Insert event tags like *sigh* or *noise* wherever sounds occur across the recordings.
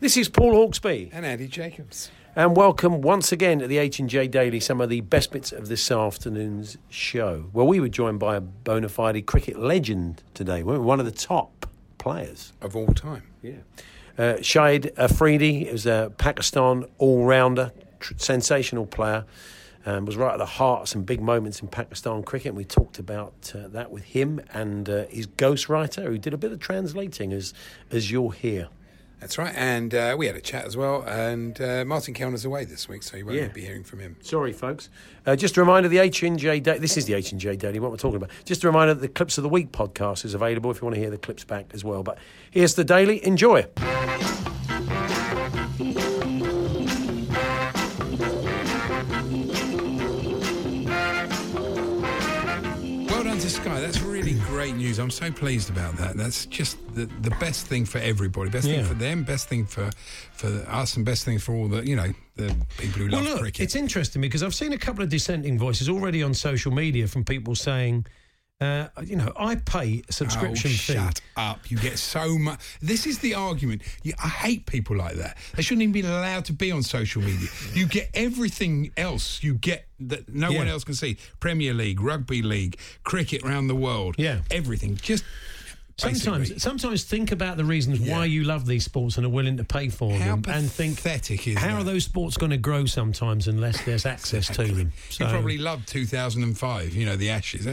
This is Paul Hawksby, And Andy Jacobs. and welcome once again to the H and J Daily. Some of the best bits of this afternoon's show. Well, we were joined by a bona fide cricket legend today. weren't we? One of the top players. Of all time. Yeah, uh, Shahid Afridi is a Pakistan all-rounder, tr- sensational player. Um, was right at the heart of some big moments in Pakistan cricket. And we talked about uh, that with him and uh, his ghostwriter, who did a bit of translating, as as you'll hear. That's right. And uh, we had a chat as well. And uh, Martin Kelner's away this week, so you won't Yeah. be hearing from him. Sorry, folks. Uh, just a reminder: the H and J. Da- this is the H and J Daily. What we're talking about. Just a reminder that the Clips of the Week podcast is available if you want to hear the clips back as well. But here's the daily. Enjoy. Great news. I'm so pleased about that. That's just the, the best thing for everybody. Best Yeah. thing for them, best thing for, for us, and best thing for all the, you know, the people who Well, love look, cricket. it's interesting because I've seen a couple of dissenting voices already on social media from people saying, uh, you know, I pay a subscription oh, fee. Shut up! You get so much. This is the argument. I hate people like that. They shouldn't even be allowed to be on social media. You get everything else. You get that no one else can see. Premier League, rugby league, cricket around the world. Yeah. everything. Just Sometimes, basically. sometimes think about the reasons Yeah. why you love these sports and are willing to pay for How them, and think pathetic is how that? are those sports going to grow sometimes unless there's access to them? You probably loved 2005. You know the Ashes.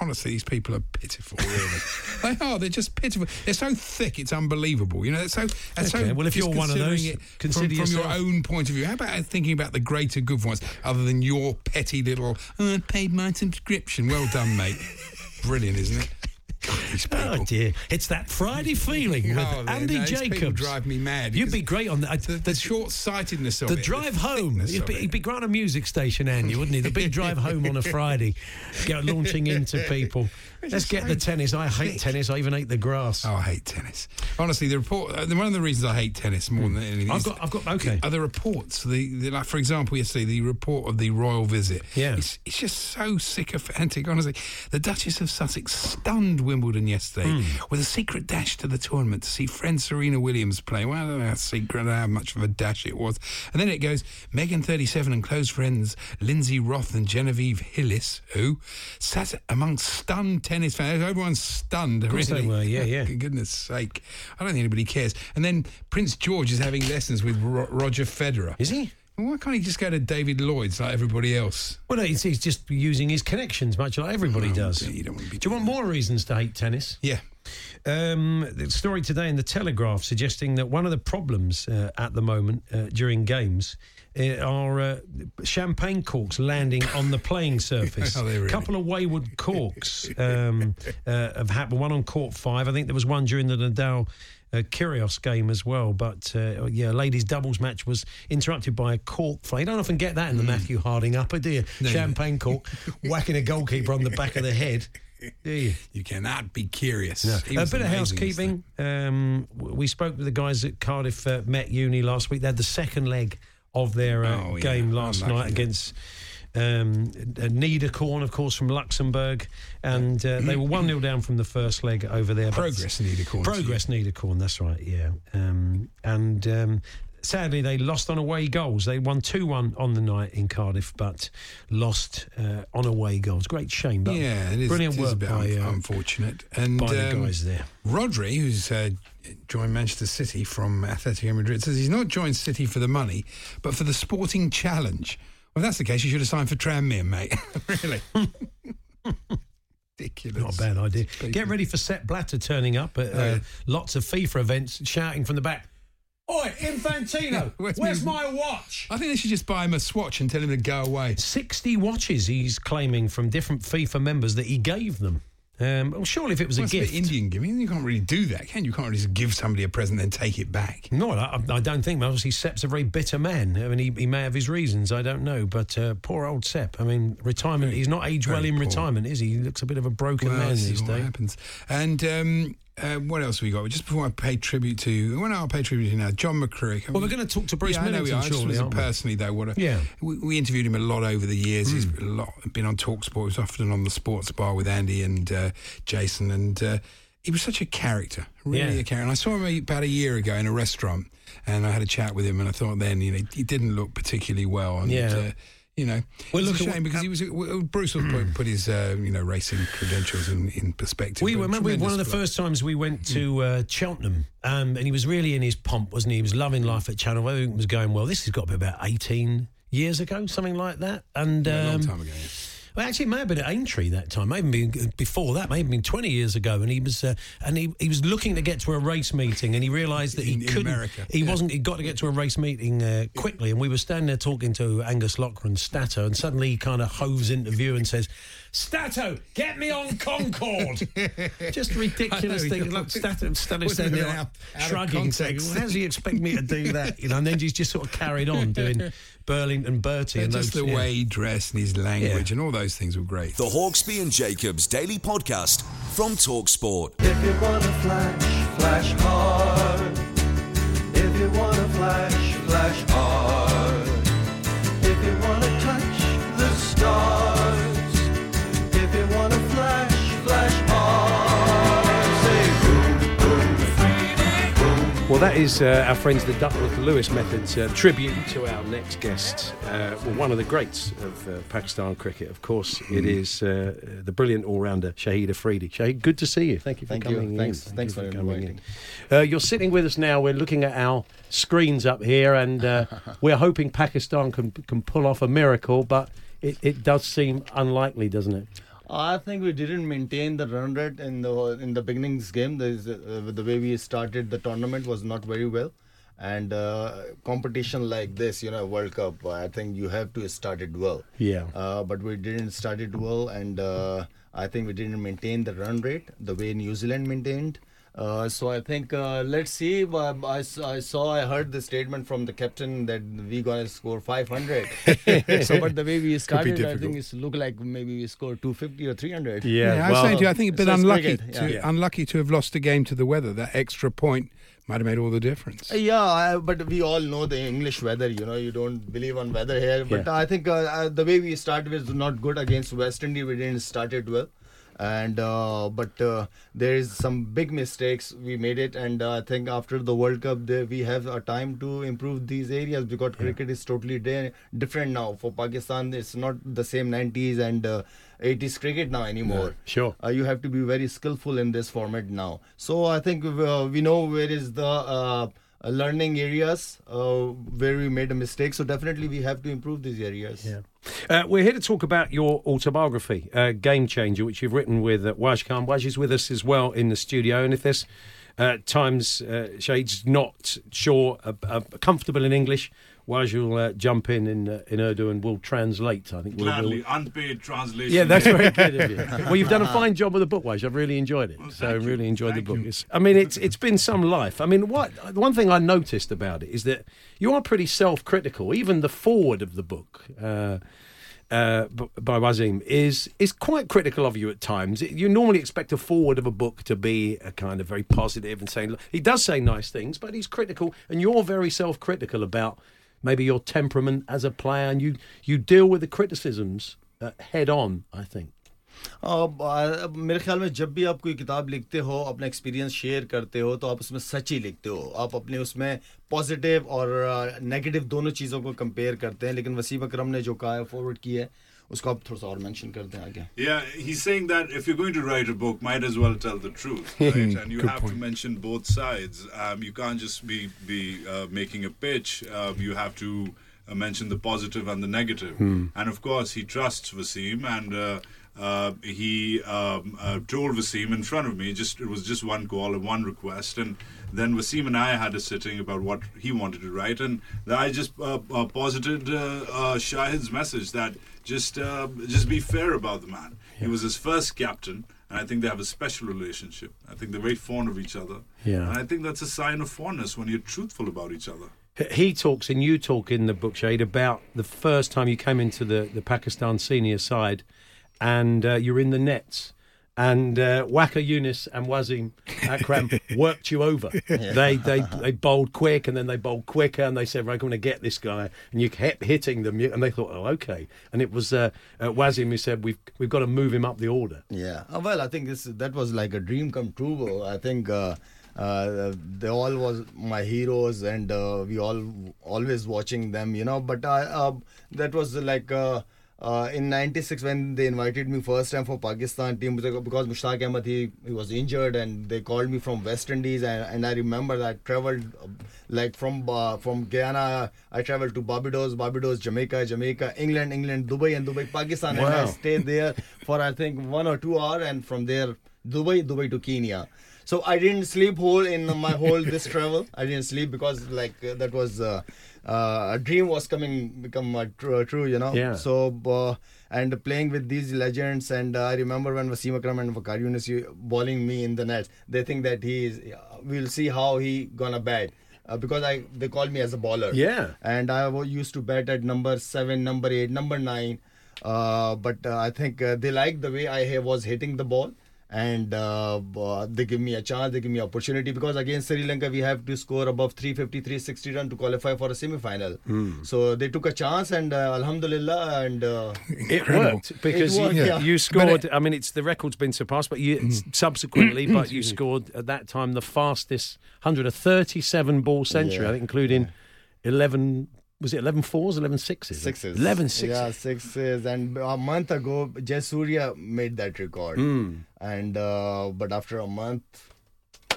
Honestly, these people are pitiful. Really, *laughs* they are. They're just pitiful. They're so thick. It's unbelievable. You know. It's so. It's Okay, so well, if you're one of those, it consider from, from your own point of view. How about thinking about the greater good ones, other than your petty little? Oh, I paid my subscription. Well done, mate. *laughs* Brilliant, isn't it? *laughs* Oh dear, it's that Friday feeling with Oh, Andy those Jacobs. drive me mad You'd be great on that. Uh, the, the short-sightedness of it. The it, drive home. thickness He'd be, he'd be great on a music station, Andy, wouldn't he? The big drive home on a *laughs* Friday, get launching into people. Let's get the tennis. I hate tennis. I even hate the grass. Oh, I hate tennis. Honestly, the report. Uh, one of the reasons I hate tennis more than anything. I've is got- I've got- okay. Are the reports? The, the like, for example, yesterday the report of the royal visit. Yeah. it's, it's just so sycophantic. Honestly, the Duchess of Sussex stunned Wimbledon yesterday Hmm. with a secret dash to the tournament to see friend Serena Williams play. Well, I don't know how secret, how much of a dash it was. And then it goes Meghan, thirty-seven, and close friends Lindsay Roth and Genevieve Hillis, who sat amongst stunned tennis fans. Everyone's stunned. Of course they were, yeah, *laughs* yeah. For goodness sake. I don't think anybody cares. And then Prince George is having lessons with Ro- Roger Federer. Is he? Why can't he just go to David Lloyd's like everybody else? Well, no, he's, he's just using his connections, much like everybody Oh, does. you don't want to be Do you want more reasons to hate tennis? Yeah. Um, the story today in the Telegraph suggesting that one of the problems uh, at the moment uh, during games are uh, champagne corks landing on the playing *laughs* surface. A really? couple of wayward corks um, *laughs* uh, have happened. One on court five. I think there was one during the Nadal. Uh, Kyrgios game as well, but uh, yeah, ladies doubles match was interrupted by a cork fly. You don't often get that in the Matthew Harding upper, do you? No, Champagne cork *laughs* whacking a goalkeeper on the back of the head, do you? You cannot be curious. He A bit of housekeeping. Um, we spoke with the guys at Cardiff uh, Met Uni last week. They had the second leg of their uh, Oh, yeah. game last Unlucky, night against um, uh, Niederkorn, of course, from Luxembourg. And uh, they were 1 0 down from the first leg over there. Progress Niederkorn. Progress Niederkorn, that's right, yeah. Um, and um, sadly, they lost on away goals. They won 2 1 on the night in Cardiff, but lost uh, on away goals. Great shame. But yeah, it is, brilliant it is work a bit by, un- uh, unfortunate. And by the um, guys there. Rodri, who's uh, joined Manchester City from Atletico Madrid, says he's not joined City for the money, but for the sporting challenge. Well, if that's the case, you should have signed for Tranmere, mate. *laughs* really. Ridiculous. Not a bad idea. Get ready for Sepp Blatter turning up at uh, Oh, yeah. lots of FIFA events, shouting from the back, Oi, Infantino, *laughs* Where's where's, my- my watch? I think they should just buy him a swatch and tell him to go away. 60 watches he's claiming from different FIFA members that he gave them. Um, well, surely if it was Well, a it's a gift. Indian giving. You can't really do that, can you? You can't really just give somebody a present and then take it back. No, I, I don't think. Obviously, Sepp's a very bitter man. I mean, he, he may have his reasons. I don't know. But uh, poor old Sepp. I mean, retirement. He's not aged well in poor. retirement, is he? He looks a bit of a broken Well, man these is what days. happens. And um, uh, what else have we got? Just before I pay tribute to, when I'll pay tribute to now, John McCririck. Well, we're going to talk to Bruce yeah, I know we Millington are. I just shortly, wanted to aren't we? personally though, what a, Yeah. we, we interviewed him a lot over the years. He's a lot been on Talksport. He was often on the Sports Bar with Andy and uh, Jason, and uh, he was such a character, really Yeah. a character. And I saw him about a year ago in a restaurant, and I had a chat with him, and I thought then, you know, he didn't look particularly well, and. Yeah. Uh, you know, Well, it's look a at shame because he was. Bruce will put, put his, uh, you know, racing credentials in, in perspective. We remember one of the first times we went to uh, Cheltenham, um, and he was really in his pomp, wasn't he? He was loving life at Channel. Everything was going well. This has got to be about eighteen years ago, something like that. And a long um, time ago. yeah. Well, actually, it may have been at Aintree that time. Maybe been before that. Maybe been twenty years ago. And he was, uh, and he, he was looking to get to a race meeting, and he realised that he In- in couldn't. America, he yeah. wasn't. He got to get to a race meeting uh, quickly, and we were standing there talking to Angus Loughran, Stato, and suddenly he kind of hoves into view and says, "Stato, get me on Concorde. *laughs* Just ridiculous thing. Like Stato, *laughs* Stato standing there, shrugging, saying, well, "How does he expect me to do that?" You know, and then he's just sort of carried on doing Burlington Bertie and just those, the yeah. way he dressed and his language and all those things were great. The Hawksby and Jacobs Daily Podcast from Talksport. If you wanna flash, flash hard. If you wanna flash, flash hard. That is uh, our friends the Duckworth Lewis Method's uh, tribute to our next guest. Uh, well, one of the greats of uh, Pakistan cricket, of course, it is uh, the brilliant all-rounder Shahid Afridi. Shahid, good to see you. Thank you for Thank you. coming in. Thanks- Thank thanks you for coming in. Uh, you're sitting with us now. We're looking at our screens up here, and uh, *laughs* we're hoping Pakistan can can pull off a miracle, but it, it does seem unlikely, doesn't it? I think we didn't maintain the run rate in the in the beginning's game. There's, uh, the way we started the tournament was not very well, and uh, competition like this, you know, World Cup, I think you have to start it well. Yeah. Uh, but we didn't start it well, and uh, I think we didn't maintain the run rate the way New Zealand maintained. Uh, so I think uh, let's see. I, I, s- I saw, I heard the statement from the captain that we gonna score 500. *laughs* so, but the way we started, I think it's look like maybe we score 250 or 300. Yeah, I was saying to you, I think a bit so unlucky cricket, to yeah. unlucky to have lost a game to the weather. That extra point might have made all the difference. Uh, Yeah, I, but we all know the English weather. You know, you don't believe on weather here. But Yeah. I think uh, uh, the way we started was not good against West Indies. We didn't start it well, and uh, but uh, there is some big mistakes we made it. And uh, I think after the World Cup, there we have a time to improve these areas because cricket is totally di- different now. For Pakistan, it's not the same 90s and uh, 80s cricket now anymore. Sure. Uh, you have to be very skillful in this format now. So I think uh, we know where is the uh, uh, learning areas uh, where we made a mistake. So definitely we have to improve these areas. Yeah. Uh, we're here to talk about your autobiography, uh, Game Changer, which you've written with uh, Waj Khan. Waj is with us as well in the studio. And if this uh, times uh, Shades not sure, uh, uh, comfortable in English, Waj will uh, jump in in, uh, in Urdu and we'll translate. I think we'll, Gladly, we'll- unpaid translation. yeah, that's very good of you. *laughs* Well, you've done a fine job with the book, Waj. I've really enjoyed it. so, thank you. really enjoyed Thank the book. you. I mean, it's it's been some life. I mean, what one thing I noticed about it is that you are pretty self-critical. Even the forward of the book. Uh, uh, by Wasim is is quite critical of you at times. You normally expect a forward of a book to be a kind of very positive and saying he does say nice things, but he's critical, and you're very self-critical about maybe your temperament as a player, and you you deal with the criticisms uh, head on. I think. Uh, uh, میرے خیال میں جب بھی آپ کوئی کتاب لکھتے ہو اپنا ایکسپیرینس شیئر کرتے ہو تو آپ اس میں سچ ہی لکھتے ہو آپ اپنے اس میں پازیٹیو اور uh, نگیٹو دونوں چیزوں کو کمپیئر کرتے ہیں لیکن وسیم اکرم نے جو کہا ہے فارورڈ کی ہے उसको आप थोड़ा सा और मेंशन कर दें आगे yeah he's saying that if you're going to write a book might as well tell the truth *laughs* and you have to mention both sides. Um, you can't just be be uh, making a pitch. Um, you have to uh, mention the positive and the negative. Hmm. and of course he trusts Wasim and uh, uh, he um, uh, told Wasim in front of me. Just it was just one call and one request, and then Wasim and I had a sitting about what he wanted to write, and I just uh, posited Shahid's message that just uh, just be fair about the man. He was his first captain, and I think they have a special relationship. I think they're very fond of each other, Yeah. and I think that's a sign of fondness when you're truthful about each other. He talks and you talk in the book, Shade, about the first time you came into the, the Pakistan senior side and uh, you're in the nets. And uh, Waqar Younis and Wasim Akram *laughs* worked you over. They, they they bowled quick and then they bowled quicker and they said, "We're going to get this guy." And you kept hitting them, and they thought, "Oh, okay." And it was uh, uh, Wasim who said, "We've we've got to move him up the order." Yeah. Uh, well, I think this that was like a dream come true. I think uh, uh, they all was my heroes, and uh, we all always watching them, you know. But I uh, that was like. Uh, uh, in 96 when they invited me first time for Pakistan team because Mushtaq Ahmed he, he was injured and they called me from West Indies and, and I remember that I traveled uh, like from uh, from Guyana I traveled to Barbados Barbados Jamaica Jamaica England England Dubai and Dubai Pakistan. And I stayed there for I think one or two hours and from there Dubai Dubai to Kenya. So I didn't sleep whole in my whole this travel. I didn't sleep because like uh, that was uh, uh, a dream was coming become uh, true, true you know Yeah. so uh, and playing with these legends and uh, I remember when Wasim Akram and Waqar Younis bowling me in the nets they think that he is we'll see how he gonna bat uh, because I they call me as a bowler Yeah. and I used to bat at number seven, number eight, number nine. Uh, but uh, I think uh, they liked the way I was hitting the ball, and uh, uh, they give me a chance, they give me opportunity because against Sri Lanka we have to score above 350, 360 run to qualify for a semi-final. So they took a chance, and uh, Alhamdulillah, and uh, It worked because It worked, you, yeah. you scored. I mean, it's the record's been surpassed, but you subsequently, but you scored at that time the fastest 137 ball century, Yeah. I think, including 11. Was it 11 fours, 11 sixes? sixes. 11 sixes. Yeah, sixes. And a month ago, Jayasuriya made that record. Hmm. And uh, but after a month,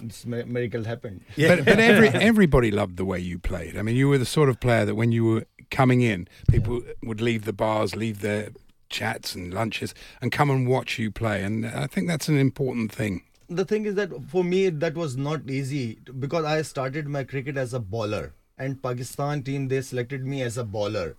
this miracle happened. Yeah. *laughs* But, but every everybody loved the way you played. I mean, you were the sort of player that when you were coming in, people would leave the bars, leave their chats and lunches, and come and watch you play. And I think that's an important thing. the thing is that for me that was not easy because I started my cricket as a bowler and Pakistan team they selected me as a bowler.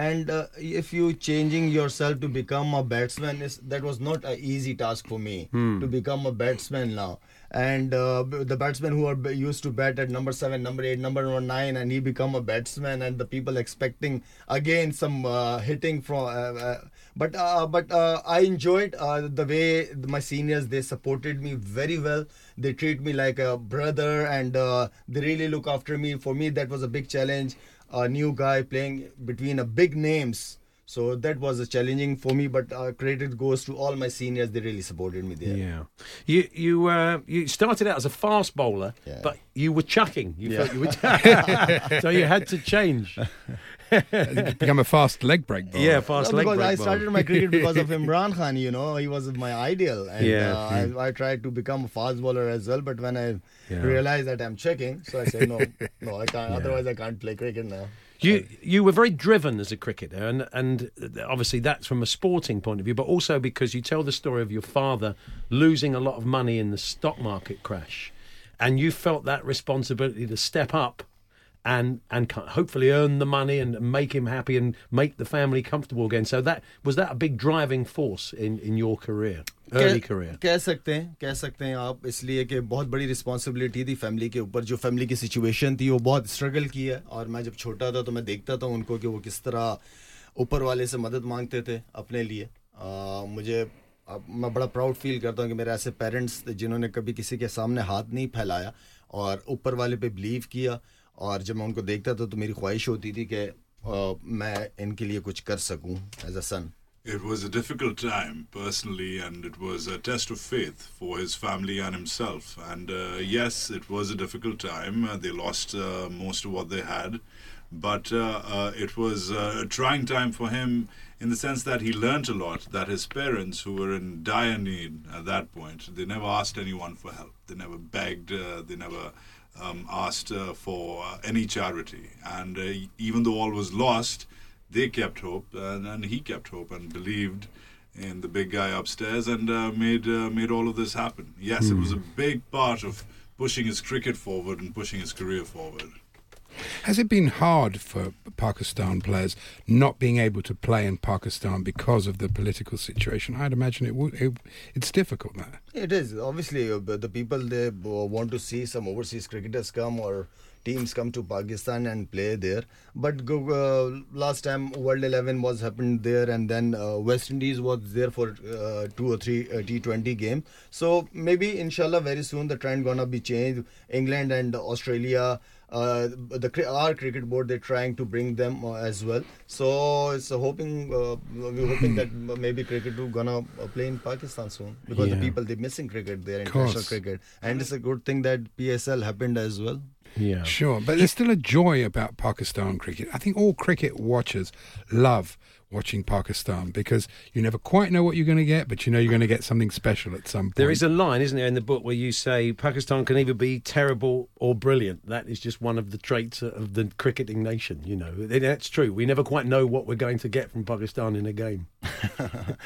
And uh, if you changing yourself to become a batsman is that was not an easy task for me to become a batsman now. And uh, the batsmen who are b- used to bat at number 7 number 8 number 9 and he become a batsman and the people expecting again some uh, hitting from uh, uh, but uh, but uh, I enjoyed uh, the way my seniors they supported me very well. They treat me like a brother and uh, they really look after me. For me, that was a big challenge. A new guy playing between a big names. So that was a challenging for me, but uh, credit goes to all my seniors. They really supported me there. Yeah, you you uh, you started out as a fast bowler, Yeah. but you were chucking. You Yeah. felt you were, *laughs* chucking. *laughs* so you had to change. *laughs* *laughs* Become a fast leg break bowler. Yeah, fast No, leg because break I bowler. started my cricket because of *laughs* Imran Khan. You know, he was my ideal, and Yeah. uh, I, I tried to become a fast bowler as well. But when I Yeah. realized that I'm checking, so I said no, *laughs* no, I can't. Otherwise, I can't play cricket now. You you were very driven as a cricketer, and and obviously that's from a sporting point of view, but also because you tell the story of your father losing a lot of money in the stock market crash, and you felt that responsibility to step up And and ca- hopefully earn the money and make him happy and make the family comfortable again. So that was that a big driving force in, in your career, early कह- career. कह सकते हैं कह सकते हैं आप इसलिए कि बहुत बड़ी रिस्पॉन्सिबिलिटी थी फैमिली के ऊपर जो फैमिली की सिचुएशन थी वो बहुत स्ट्रगल की है और मैं जब छोटा था तो मैं देखता था उनको कि वो किस तरह ऊपर वाले से मदद मांगते थे अपने लिए आ, मुझे अब मैं बड़ा प्राउड फील करता हूँ कि मेरे ऐसे पेरेंट्स जिन्होंने कभी किसी के सामने हाथ नहीं फैलाया और ऊपर वाले पे बिलीव किया और जब मैं उनको देखता था तो मेरी ख्वाहिश होती थी कि आ, मैं इनके लिए कुछ कर सकूं as a sun It was a difficult time personally, and it was a test of faith for his family and himself. And uh, yes, it was a difficult time. Uh, they lost uh, most of what they had, but uh, uh, it was uh, a trying time for him in the sense that he learnt a lot. That his parents, who were in dire need at that point, they never asked anyone for help. They never begged. Uh, they never um, asked uh, for uh, any charity. And uh, even though all was lost, they kept hope, and, and he kept hope and believed in the big guy upstairs, and uh, made uh, made all of this happen. Yes, it was a big part of pushing his cricket forward and pushing his career forward. Has it been hard for Pakistan players not being able to play in Pakistan because of the political situation? I'd imagine it would. It, it's difficult there. It is obviously uh, the people they uh, want to see some overseas cricketers come or teams come to Pakistan and play there. But uh, last time World 11 was happened there, and then uh, West Indies was there for uh, two or three uh, T20 game. So maybe inshallah very soon the trend gonna be changed. England and Australia. Uh, the our cricket board they're trying to bring them uh, as well. So it's uh, hoping uh, we're hoping that maybe cricket will gonna uh, play in Pakistan soon because Yeah. the people they're missing cricket there international cricket, and it's a good thing that PSL happened as well. Yeah. Sure, but there's still a joy about Pakistan cricket. I think all cricket watchers love watching Pakistan because you never quite know what you're going to get, but you know you're going to get something special at some point. There is a line, isn't there, in the book where you say Pakistan can either be terrible or brilliant. That is just one of the traits of the cricketing nation. You know, that's true. We never quite know what we're going to get from Pakistan in a game. *laughs*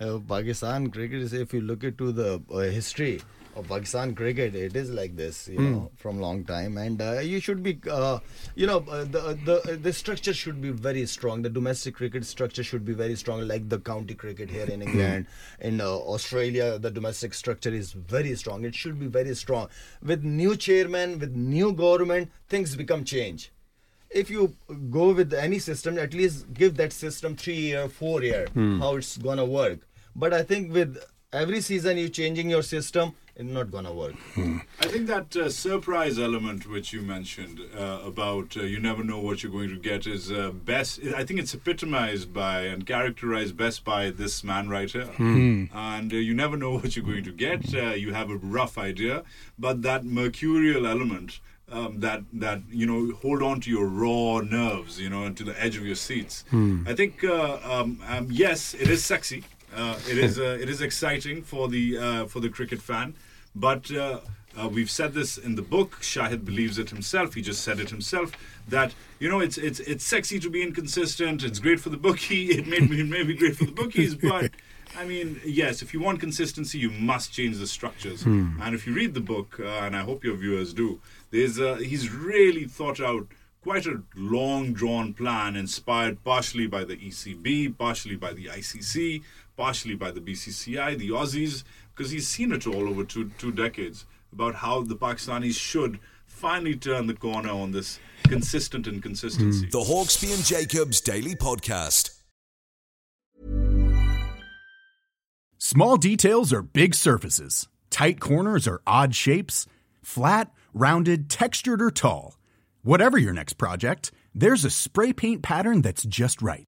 Uh, Pakistan cricket is if you look into the uh, history of Pakistan cricket, it is like this, you know, from long time, and uh, you should be, uh, you know, uh, the the the structure should be very strong. The domestic cricket structure should be very strong, like the county cricket here in *clears throat* England, in uh, Australia, the domestic structure is very strong. It should be very strong. With new chairman, with new government, things become change if you go with any system, at least give that system three year, four year, how it's gonna work. But I think with every season you changing your system, it's not gonna work. I think that uh, surprise element which you mentioned uh, about uh, you never know what you're going to get is uh, best. I think it's epitomized by and characterized best by this man right here. And uh, you never know what you're going to get. Uh, you have a rough idea, but that mercurial element. Um, that that you know hold on to your raw nerves you know and to the edge of your seats i think uh, um, um, yes it is sexy uh, it is uh, it is exciting for the uh, for the cricket fan but uh, uh, we've said this in the book. Shahid believes it himself. He just said it himself that you know it's it's it's sexy to be inconsistent. It's great for the bookie. *laughs* It may be, it may be great for the bookies, but I mean, yes, if you want consistency, you must change the structures. And if you read the book, uh, and I hope your viewers do, there's uh, he's really thought out quite a long drawn plan inspired partially by the ECB, partially by the ICC, partially by the BCCI, the Aussies, because he's seen it all over two, two decades about how the Pakistanis should finally turn the corner on this consistent inconsistency. Mm. The Hawksby and Jacobs Daily Podcast. Small details are big surfaces. Tight corners are odd shapes. Flat, rounded, textured, or tall. Whatever your next project, there's a spray paint pattern that's just right.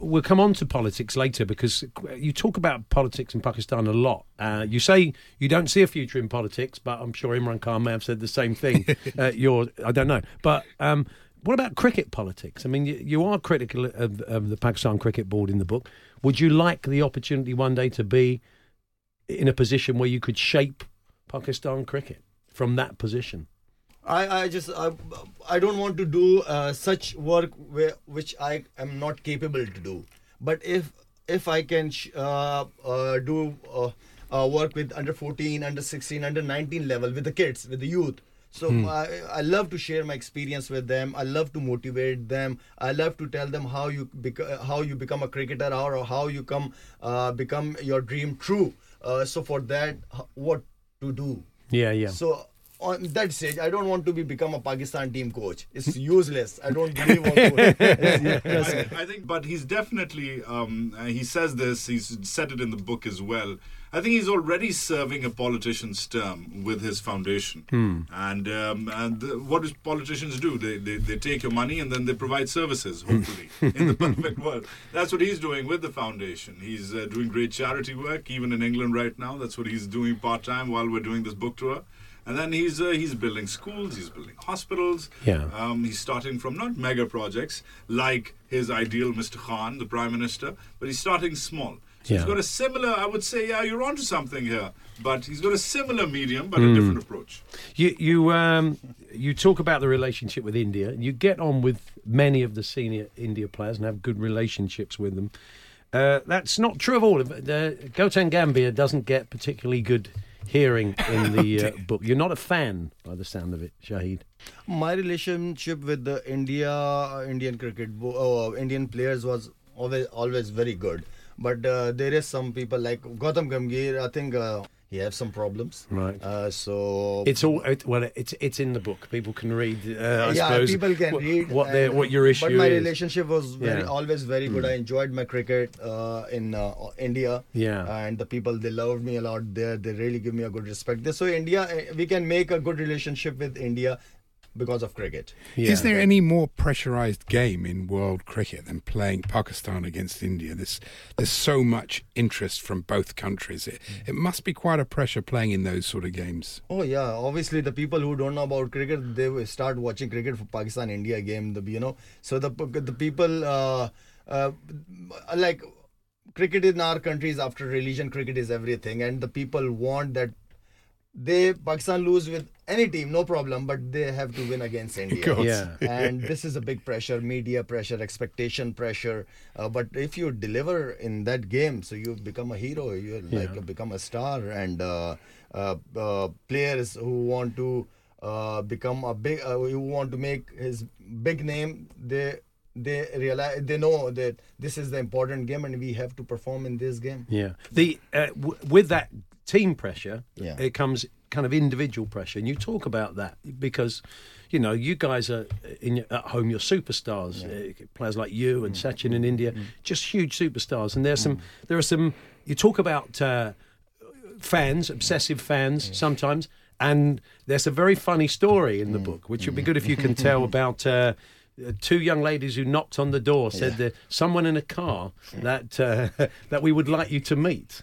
we'll come on to politics later because you talk about politics in Pakistan a lot. Uh, you say you don't see a future in politics, but I'm sure Imran Khan may have said the same thing. *laughs* uh, you're, I don't know, but. Um, what about cricket politics? I mean, you, you are critical of, of the Pakistan Cricket Board in the book. Would you like the opportunity one day to be in a position where you could shape Pakistan cricket from that position? I, I just I, I don't want to do uh, such work where, which I am not capable to do. But if if I can sh- uh, uh, do uh, uh, work with under 14, under 16, under 19 level with the kids, with the youth. So Hmm. I, I love to share my experience with them. I love to motivate them. I love to tell them how you bec- how you become a cricketer or how you come uh, become your dream true. Uh, so for that, what to do? Yeah, yeah. So on that stage, I don't want to be become a Pakistan team coach. It's *laughs* useless. I don't believe. on Trust *laughs* me. I, I think, but he's definitely. Um, uh, he says this. He's said it in the book as well. I think he's already serving a politician's term with his foundation. Hmm. And and, and the, what do politicians do? They, they they take your money and then they provide services. Hopefully, *laughs* in the perfect world, that's what he's doing with the foundation. He's uh, doing great charity work, even in England right now. That's what he's doing part time while we're doing this book tour. And then he's uh, he's building schools, he's building hospitals. Yeah. Um, he's starting from not mega projects like his ideal Mr. Khan, the Prime Minister, but he's starting small. So Yeah. he's got a similar, I would say, yeah, you're onto something here. But he's got a similar medium, but a Mm. different approach. You you um, you talk about the relationship with India. You get on with many of the senior India players and have good relationships with them. Uh, that's not true of all of it. Uh, Gautam Gambhir doesn't get particularly good hearing in the *laughs* uh, book. You're not a fan, by the sound of it, Shahid. My relationship with the India Indian cricket bo- uh, Indian players was always always very good. But uh, there is some people like Gautam Gambhir. I think uh, he have some problems. Right. Uh, so It's all it, well. It's it's in the book. People can read. Uh, I yeah, suppose people can what, read what their and- what your issue But my is. relationship was very, Yeah. always very good. Mm. I enjoyed my cricket uh, in uh, India. Yeah. and the people they loved me a lot there. They really give me a good respect. So India, eh, we can make a good relationship with India because of cricket. Is there any more pressurized game in world cricket than playing Pakistan against India? There's there's so much interest from both countries. It, it must be quite a pressure playing in those sort of games. Oh yeah, obviously the people who don't know about cricket, they will start watching cricket for Pakistan India game. The you know, so the the people uh, uh, like cricket in our countries after religion. Cricket is everything, and the people want that they Pakistan lose with any team, no problem, but they have to win against India. Yeah. *laughs* and this is a big pressure, media pressure, expectation pressure. Uh, but if you deliver in that game, so you become a hero, you like Yeah. become a star, and uh, uh, uh, players who want to uh, become a big, uh, who want to make his big name, they they realize they know that this is the important game, and we have to perform in this game. Yeah. The uh, w- with that team pressure, Yeah. it comes kind of individual pressure, and you talk about that because. You know, you guys are in at home. You're superstars. Uh, players like you and Sachin in India, just huge superstars. And there's some. There are some. You talk about uh, fans, obsessive fans sometimes, and there's a very funny story in the book, which would be good if you can tell *laughs* about. Uh, uh, Two young ladies who knocked on the door said that someone in a car that uh, *laughs* that we would like you to meet.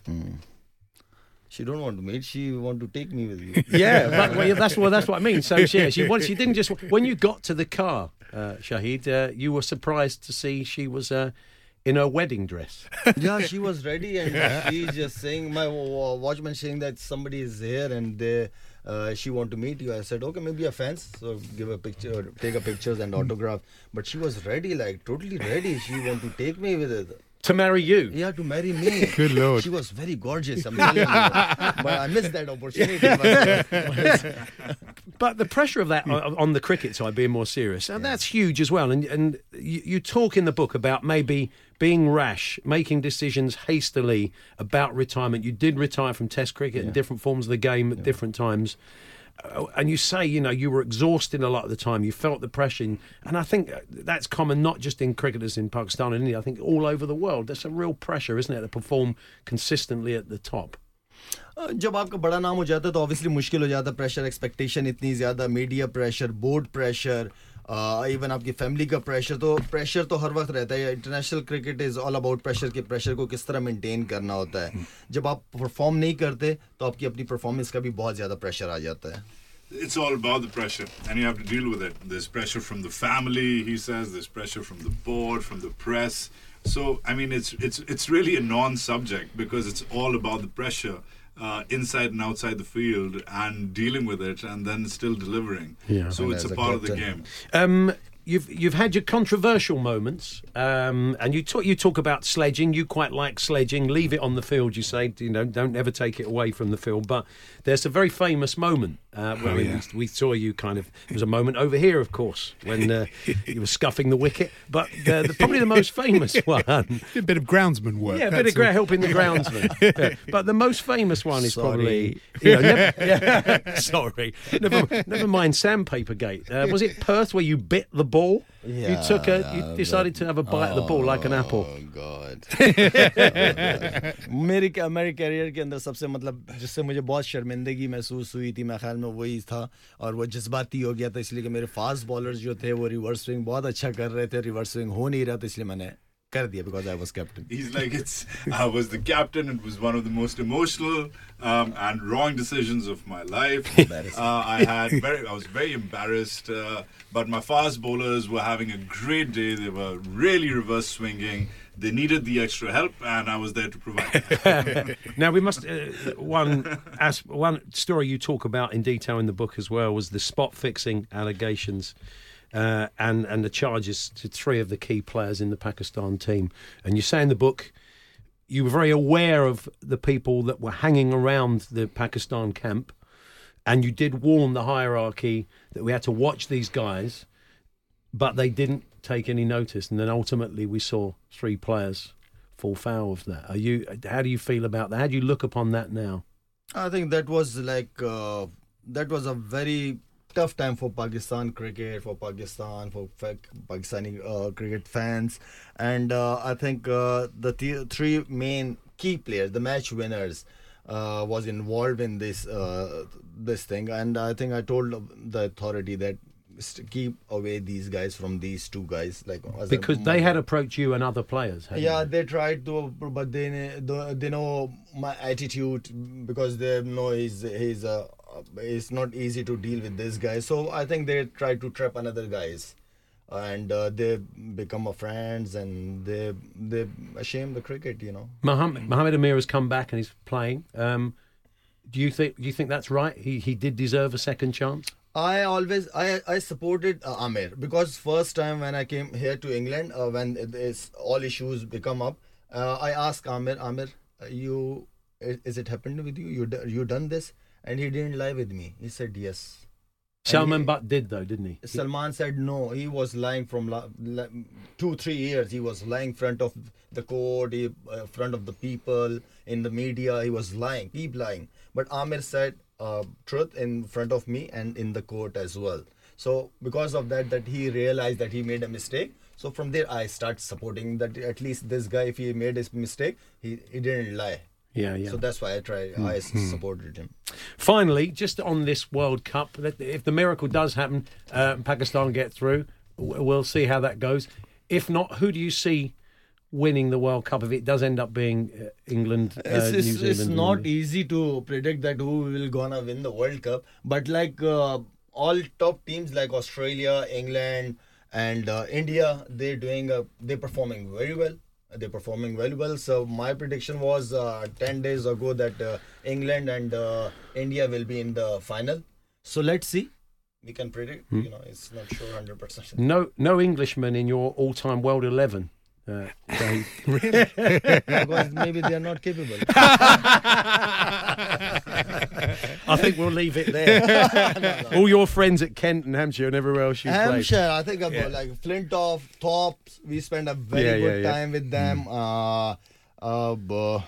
She don't want to meet. She want to take me with you. *laughs* Yeah, but, well, that's well, that's what I mean. So yeah, she she didn't just when you got to the car, uh, Shahid, uh, you were surprised to see she was uh, in her wedding dress. *laughs* yeah, she was *laughs* ready, and she's just saying, my watchman saying that somebody is here, and they, uh, she want to meet you. I said, okay, maybe a fans, so give a picture, take a pictures and autograph. But she was ready, like totally ready. She want to take me with it. To marry you? Yeah, to marry me. *laughs* Good lord. She was very gorgeous. I'm telling *laughs* you. but I missed that opportunity. But, uh, *laughs* But the pressure of that on on the cricket side, being more serious, and that's huge as well. And and you, you talk in the book about maybe being rash, making decisions hastily about retirement. You did retire from Test cricket and different forms of the game at different times. Uh, and you say, you know, you were exhausted a lot of the time. You felt the pressure, and I think uh, that's common not just in cricketers in Pakistan and India. I think all over the world. There's a real pressure, isn't it, to perform consistently at the top. जब आपका बड़ा नाम हो जाता है तो obviously मुश्किल हो जाता है प्रेशर एक्सपेक्टेशन इतनी ज़्यादा media pressure board pressure even آپ کی فیملی کا پریشر تو پریشر تو ہر وقت رہتا ہے international cricket is all about pressure کے پریشر کو کس طرح مینٹین کرنا ہوتا ہے۔ جب آپ پرفارم نہیں کرتے، تو آپ کی اپنی پرفارمنس کا بھی بہت زیادہ پریشر آ جاتا ہے۔ It's all about the pressure and you have to deal with it this pressure from the family he says this pressure from the board from the press so I mean it's it's it's really a non subject because it's all about the pressure uh, inside and outside the field, and dealing with it, and then still delivering. Yeah. So And it's as a a part of the game. Um, you've you've had your controversial moments, um, and you talk you talk about sledging. You quite like sledging. Leave it on the field. You say, you know, don't ever take it away from the field. But there's a very famous moment. Uh, where Oh, we, yeah. we saw you kind of. There was a moment over here, of course, when uh, *laughs* you were scuffing the wicket. But the, the, probably the most famous *laughs* one. A bit of groundsman work. Yeah, a bit of gra- all. helping the groundsman. *laughs* Yeah. But the most famous one is Sorry. probably. You know, never, yeah, sorry. Never, never mind Sandpaper Gate. Uh, was it Perth where you bit the ball. Yeah, you took a, you uh, decided to have a bite oh, of the ball like an oh, apple. God. میری میرے career کے اندر سب سے مطلب جس سے مجھے بہت شرمندگی محسوس ہوئی تھی میں خیال میں وہی تھا اور وہ جذباتی ہو گیا تھا اس لیے کہ میرے فاسٹ بالرز جو تھے وہ ریورس سوئنگ بہت اچھا کر رہے تھے ریورس سوئنگ ہو نہیں رہا تھا اس لیے میں نے kar diya because I was captain. He's like, it's I was the captain. It was one of the most emotional um, and wrong decisions of my life. *laughs* uh, I had very, I was very embarrassed. Uh, but my fast bowlers were having a great day. They were really reverse swinging they needed the extra help, and I was there to provide. *laughs* now we must uh, one as one story you talk about in detail in the book as well was the spot fixing allegations uh, and and the charges to three of the key players in the Pakistan team. And you say in the book you were very aware of the people that were hanging around the Pakistan camp, and you did warn the hierarchy that we had to watch these guys, but they didn't take any notice. And then ultimately we saw three players fall foul of that. Are you? How do you feel about that? How do you look upon that now? I think that was like uh, that was a very tough time for Pakistan cricket, for Pakistan, for Pakistani uh, cricket fans, and uh, I think uh, the th- three main key players, the match winners, uh, was involved in this uh, this thing, and I think I told the authority that keep away these guys from these two guys, like a- Because they had approached you and other players. yeah, they? they tried to, but they they know my attitude because they know he's he's uh, it's not easy to deal with this guy. So I think they try to trap another guys, and uh, they become a friends and they they shame the cricket. You know. Mohammed, Mohammed Amir has come back and he's playing. Um, do you think? Do you think that's right? He he did deserve a second chance. I always I I supported uh, Amir because first time when I came here to England uh, when this all issues become up uh, I asked Amir Amir uh, you is, is it happened with you you you done this and he didn't lie with me he said yes Salman Butt did though, didn't he? Salman said no. He was lying from la- la- two, three years. He was lying front of the court, he, uh, front of the people, in the media. He was lying, keep lying. But Amir said uh, truth in front of me and in the court as well. So because of that, that he realized that he made a mistake. So from there, I start supporting that at least this guy, if he made his mistake, he, he didn't lie. Yeah, yeah. So that's why I tried. I supported him. Finally, just on this World Cup, if the miracle does happen, uh, Pakistan get through, we'll see how that goes. If not, who do you see winning the World Cup if it does end up being uh, England, uh, it's, New Zealand? it's not easy to predict that who will gonna win the World Cup, but like uh, all top teams like Australia, England, and uh, India, they're doing uh, they're performing very well. They're performing very well. So my prediction was uh, ten days ago that uh, England and uh, India will be in the final. So let's see. We can predict. Hmm. You know, it's not sure hundred percent. No, no Englishman in your all-time world eleven. Uh, *laughs* Dave. *laughs* because maybe they are not capable. *laughs* *laughs* I think we'll leave it there. *laughs* All your friends at Kent and Hampshire and everywhere else you played. Hampshire, I think about Yeah. like Flintoff, Tops. We spent a very Yeah, good yeah, time with them. Uh, uh, bu-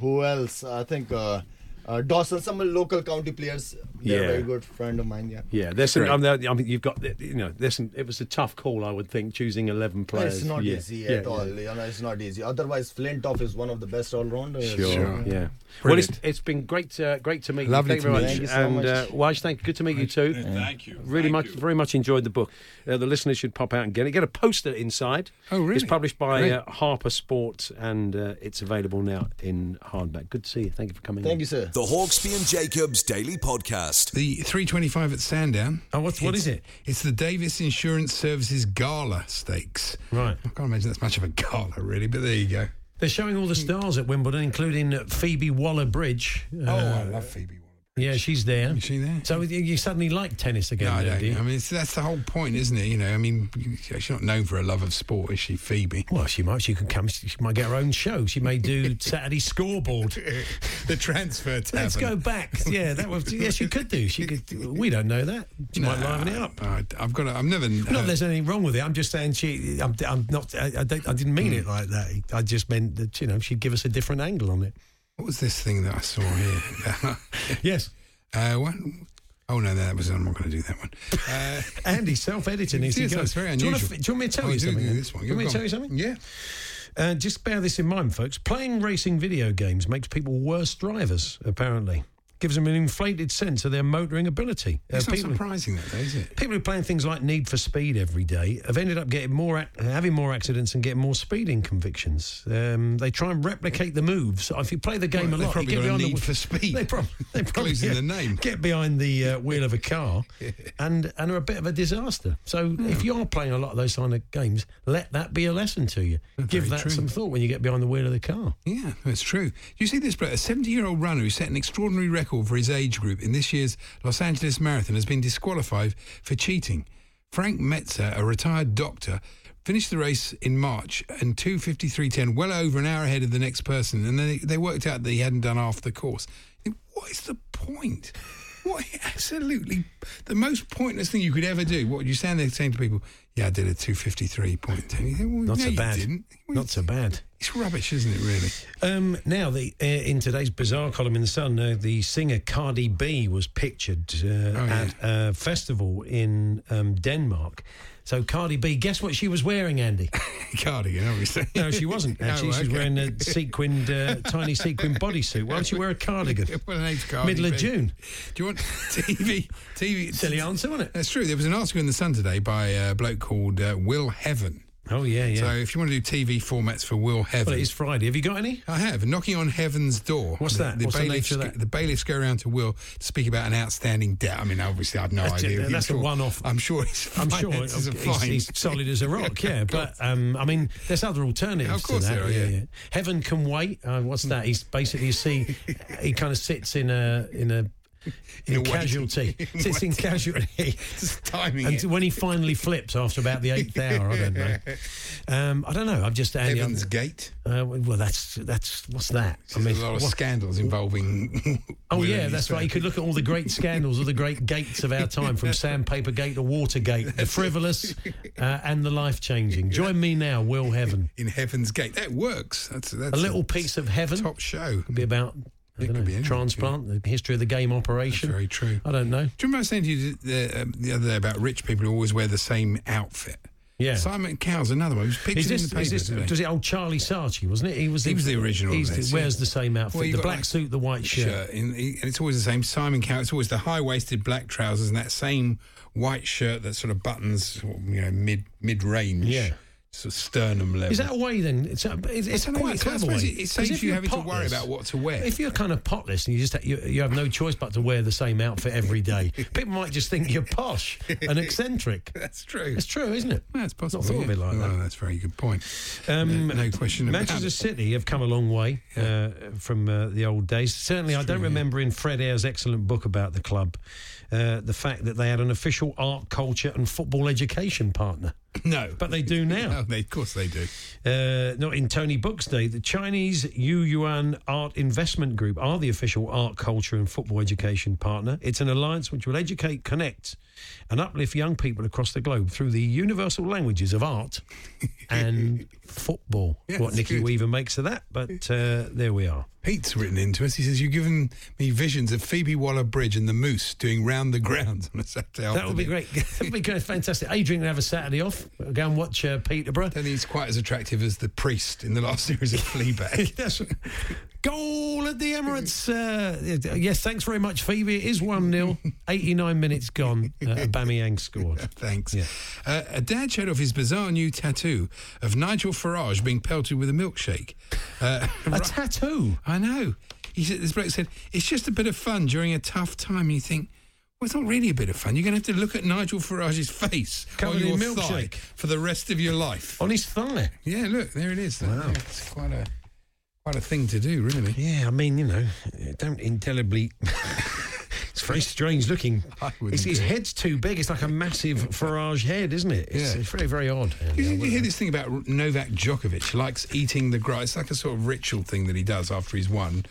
who else? I think uh, uh, Dawson, some local county players. They're Yeah. a very good friend of mine. Yeah. Yeah, there's some. I mean, I mean, you've got you know, there's some. It was a tough call, I would think, choosing eleven players. It's not yeah. easy yeah, at yeah. all. You know, it's not easy. Otherwise, Flintoff is one of the best all rounders. Sure, yeah. Well, it's, it's been great, uh, great to meet Lovely you. Thank to you very meet much. you. Thank you so and much. Uh, Waj, thank good to meet you too. Thank you. Really Thank much, you. very much enjoyed the book. Uh, the listeners should pop out and get it. Get a poster inside. Oh, really? It's published by uh, Harper Sport, and uh, it's available now in hardback. Good to see you. Thank you for coming. Thank in. you, sir. The Hawksby and Jacobs Daily Podcast. The 325 at Sandown. Oh, what's, what It's- is it? It's the Davies Insurance Services Gala Stakes. Right. I can't imagine that's much of a gala, really, but there you go. They're showing all the stars at Wimbledon, including Phoebe Waller-Bridge. oh, I Uh, love Phoebe. Yeah, she's there. Is she there? So you- you suddenly like tennis again, No, I don't. do? I mean, it's, that's the whole point, isn't it? You know, I mean, she's not known for a love of sport, is she, Phoebe? Well, she might. She could come. She might get her own show. She may do *laughs* Saturday scoreboard. the transfer tavern. Let's go back. Yeah, that was. Yes, she could do. She could. We don't know that. She might liven it up. I, Have got. To, I've never. Not that there's anything wrong with it. I'm just saying she. I'm, I'm not. I, I, don't, I didn't mean it hmm. like that. I just meant that you know she'd give us a different angle on it. What was this thing that I saw here? *laughs* yes. Uh, what? Oh no, that was. I'm not going to do that one. Uh, Andy, self-editing. Is Yes, he very do you, unusual. to, do you want me to tell Oh, you do something? do this one. Do you want me to tell you something? Yeah. Uh, just bear this in mind, folks. Playing racing video games makes people worse drivers. Apparently, gives them an inflated sense of their motoring ability. Uh, It's not people- surprising that, though, is it? People who are playing things like Need for Speed every day have ended up getting more, ac- having more accidents and getting more speeding convictions. Um, they try and replicate the moves. If you play the game Well, a lot, probably you get behind the Need wh- for Speed. They, prob- *laughs* they probably get, the name. get behind the uh, wheel of a car *laughs* and and are a bit of a disaster. So Hmm. if you're playing a lot of those kind of games, let that be a lesson to you. Give that true. some thought when you get behind the wheel of the car. Yeah, that's true. Do you see this, bloke, a 70 year old runner who set an extraordinary record for his age group in this year's Los Angeles Marathon has been disqualified for cheating. Frank Meza, a retired doctor, finished the race in March and 2.53.10, well over an hour ahead of the next person, and they, they worked out that he hadn't done half the course. What is the point? What absolutely the most pointless thing you could ever do? What would you stand there saying to people? Yeah, I did a two fifty three point ten. You think, well, Not no, so bad. didn't. So bad. It's rubbish, isn't it? Really. Um, now, the uh, in today's bizarre column in the Sun, uh, the singer Cardi B was pictured uh, Oh, at a festival in um, Denmark. So Cardi B, guess what she was wearing, Andy? *laughs* Cardigan, obviously. No, she wasn't. *laughs* Actually, Oh, she was wearing a sequined, uh, tiny sequined *laughs* bodysuit. Why don't you wear a cardigan? well, name's Cardi Middle of B. June. Do you want TV? TV. Silly answer, wasn't it? That's true. There was an article in the Sun today by a bloke called uh, Will Heaven. Oh yeah, yeah. So if you want to do TV formats for Will Heaven, well, it is Friday. Have you got any? I have. Knocking on Heaven's Door. What's The- that? The What's the bailiffs, of that? The bailiffs go around to Will to speak about an outstanding debt. I mean, obviously, I've no That's idea. that's a one-off. I'm sure his I'm sure he's, fine. he's solid as a rock, *laughs* yeah. But um, I mean, there's other alternatives Of course to that. there are, yeah. Heaven can wait. Uh, what's that? He's basically you see, he kind of sits in a in a. In, In a casualty, waiting- sits *laughs* in casualty. *laughs* Just timing and it. when he finally flips after about the eighth hour, I don't know. *laughs* Um, I don't know. I've just Andy, Heaven's I'm- Gate. Uh, well, that's that's what's that? There's a lot of what- scandals involving. Oh yeah, that's right. You could look at all the great scandals of the great gates of our time, from Sandpaper Gate to Watergate, the frivolous uh, and the life changing. Join me now, Will Heaven. in Heaven's Gate. That works. That's, that's A little piece of heaven top show. could be about I It could know, be anything, transplant, the history of the game operation. That's very true. I don't know. Do you remember I saying to you the, uh, the other day about rich people who always wear the same outfit? Yeah. Simon Cowell's another one. He was pictured Is this, in the paper is this, was it old Charlie Saatchi, wasn't it? He was He was the original He wears yeah. the same outfit: Well, the black like suit, the white shirt. in, and it's always the same. Simon Cowell. It's always the high-waisted black trousers and that same white shirt that sort of buttons, you know, mid mid range. Yeah. Sort of sternum level. Is that a way then? It's, a, it's, it's I don't know, quite a clever way. it- it saves if you you're having to worry about what to wear. If you're kind of potless and you just you, you have no choice but to wear the same outfit every day, *laughs* people might just think you're posh and eccentric. *laughs* That's true. It's true, isn't it? That's possible. Not thought of it like that. that's a very good point. Um, no, no question about Manchester it. City have come a long way uh, from uh, the old days. Certainly, I don't remember in Fred Eyre's excellent book about the club uh, the fact that they had an official art, culture, and football education partner. No. But they do *laughs* now. No, they, of course they do. Uh, not in Tony Book's day. The Chinese Yu Yuan Art Investment Group are the official art, culture, and football education partner. It's an alliance which will educate, connect, and uplift young people across the globe through the universal languages of art *laughs* and football. Yeah, what Nicky good. Weaver makes of that, but uh, there we are. Pete's written into us. He says, You've given me visions of Phoebe Waller Bridge and the Moose doing round the grounds on a Saturday That would be afternoon." great. *laughs* that would be great. Fantastic. Adrian can have a Saturday off. Go and watch uh, Peterborough. Then he's quite as attractive as the priest in the last series of Fleabag. *laughs* That's. Goal at the Emirates. Uh, yes, thanks very much, Phoebe. It is 1 0. *laughs* 89 minutes gone. Uh, Aubameyang scored. *laughs* Thanks. Uh, a dad showed off his bizarre new tattoo of Nigel Farage being pelted with a milkshake. Uh, *laughs* A tattoo? I know. He said, this bloke said, it's just a bit of fun during a tough time. And you think, well, it's not really a bit of fun. You're going to have to look at Nigel Farage's face Covered on your milkshake. for the rest of your life. On his thigh. Yeah, look, there it is. Wow. it's quite a quite a thing to do, really. Yeah, I mean, you know, don't indelibly. *laughs* it's very strange looking. *laughs* It's, his head's too big. It's like a massive Farage head, isn't it? It's, Yeah. it's very, very odd. You, you hear this thing about Novak Djokovic likes eating the grass. It's like a sort of ritual thing that he does after he's won.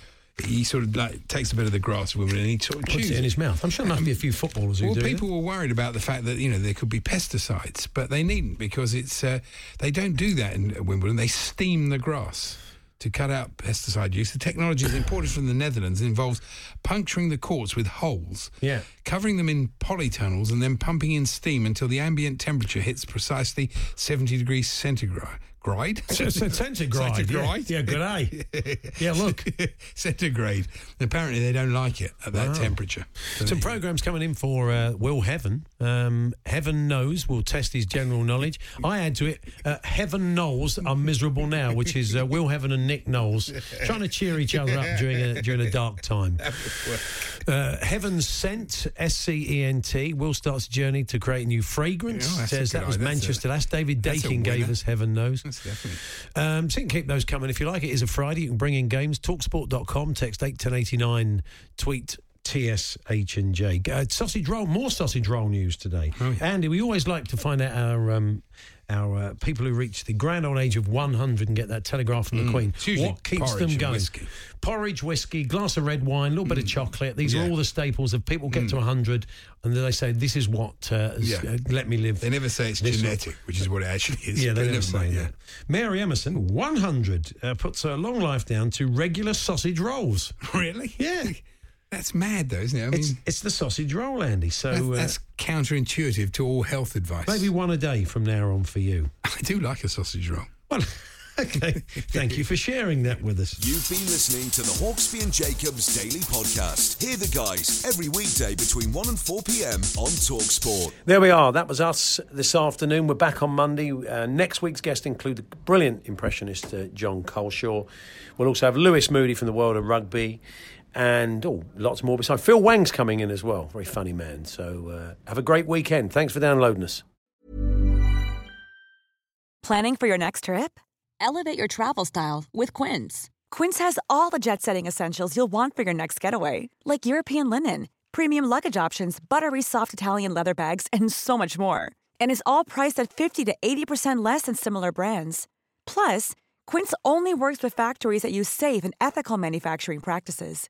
He sort of like takes a bit of the grass with him and he sort of Puts chews it in his mouth. I'm sure there must be a few footballers who Well, do people were worried about the fact that you know there could be pesticides, but they needn't because it's uh, they don't do that in Wimbledon. They steam the grass to cut out pesticide use. The technology is imported from the Netherlands and involves puncturing the quartz with holes, Yeah. covering them in polytunnels, and then pumping in steam until the ambient temperature hits precisely 70 degrees centigrade. Grade? Centigrade, *laughs* Centigrade? yeah. Yeah, good eye. *laughs* Yeah, look. *laughs* centigrade. Apparently, they don't like it at that Wow. temperature. Some programs coming in for uh, Will Heaven. Um, Heaven knows will test his general knowledge. I add to it. Uh, Heaven knows I'm miserable now, which is uh, Will Heaven and Nick Knowles trying to cheer each other up during a during a dark time. Uh, Heaven Scent S C E N T. Will starts a journey to create a new fragrance. Yeah, that's Says that was idea. That's a- Manchester. That's David that's Dakin gave us. Heaven knows. That's definitely. Um, so you can keep those coming. If you like, it is a Friday. You can bring in games. Talksport.com, text 81089, tweet TSH and J. Uh, sausage roll, more sausage roll news today. Oh, Andy, we always like to find out our. Um, our uh, people who reach the grand old age of 100 and get that telegraph from the Mm. Queen. What keeps them going? whiskey. Porridge, whiskey, glass of red wine, a little bit of chocolate. These Yeah. are all the staples of people get Mm. to 100 and then they say, This is what uh, Yeah. uh, let me live. They never say it's genetic, which is what it actually is. *laughs* yeah, but they never say that. Mary Emerson, 100, uh, puts her long life down to regular sausage rolls. *laughs* Really? Yeah. *laughs* That's mad, though, isn't it? I It's, mean, it's the sausage roll, Andy. So that's, uh, that's counterintuitive to all health advice. maybe one a day from now on for you. *laughs* I do like a sausage roll. Well, *laughs* okay. Thank you for sharing that with us. You've been listening to the Hawksbee and Jacobs Daily Podcast. Hear the guys every weekday between 1 and 4 p.m. on Talksport. There we are. That was us this afternoon. We're back on Monday. Uh, next week's guests include the brilliant impressionist uh, Jon Culshaw. We'll also have Lewis Moody from the world of rugby. And oh, lots more besides. Phil Wang's coming in as well. Very funny man. So uh, have a great weekend. Thanks for downloading us. Planning for your next trip? Elevate your travel style with Quince. Quince has all the jet setting essentials you'll want for your next getaway, like European linen, premium luggage options, buttery soft Italian leather bags, and so much more. And is all priced at 50 to 80% less than similar brands. Plus, Quince only works with factories that use safe and ethical manufacturing practices.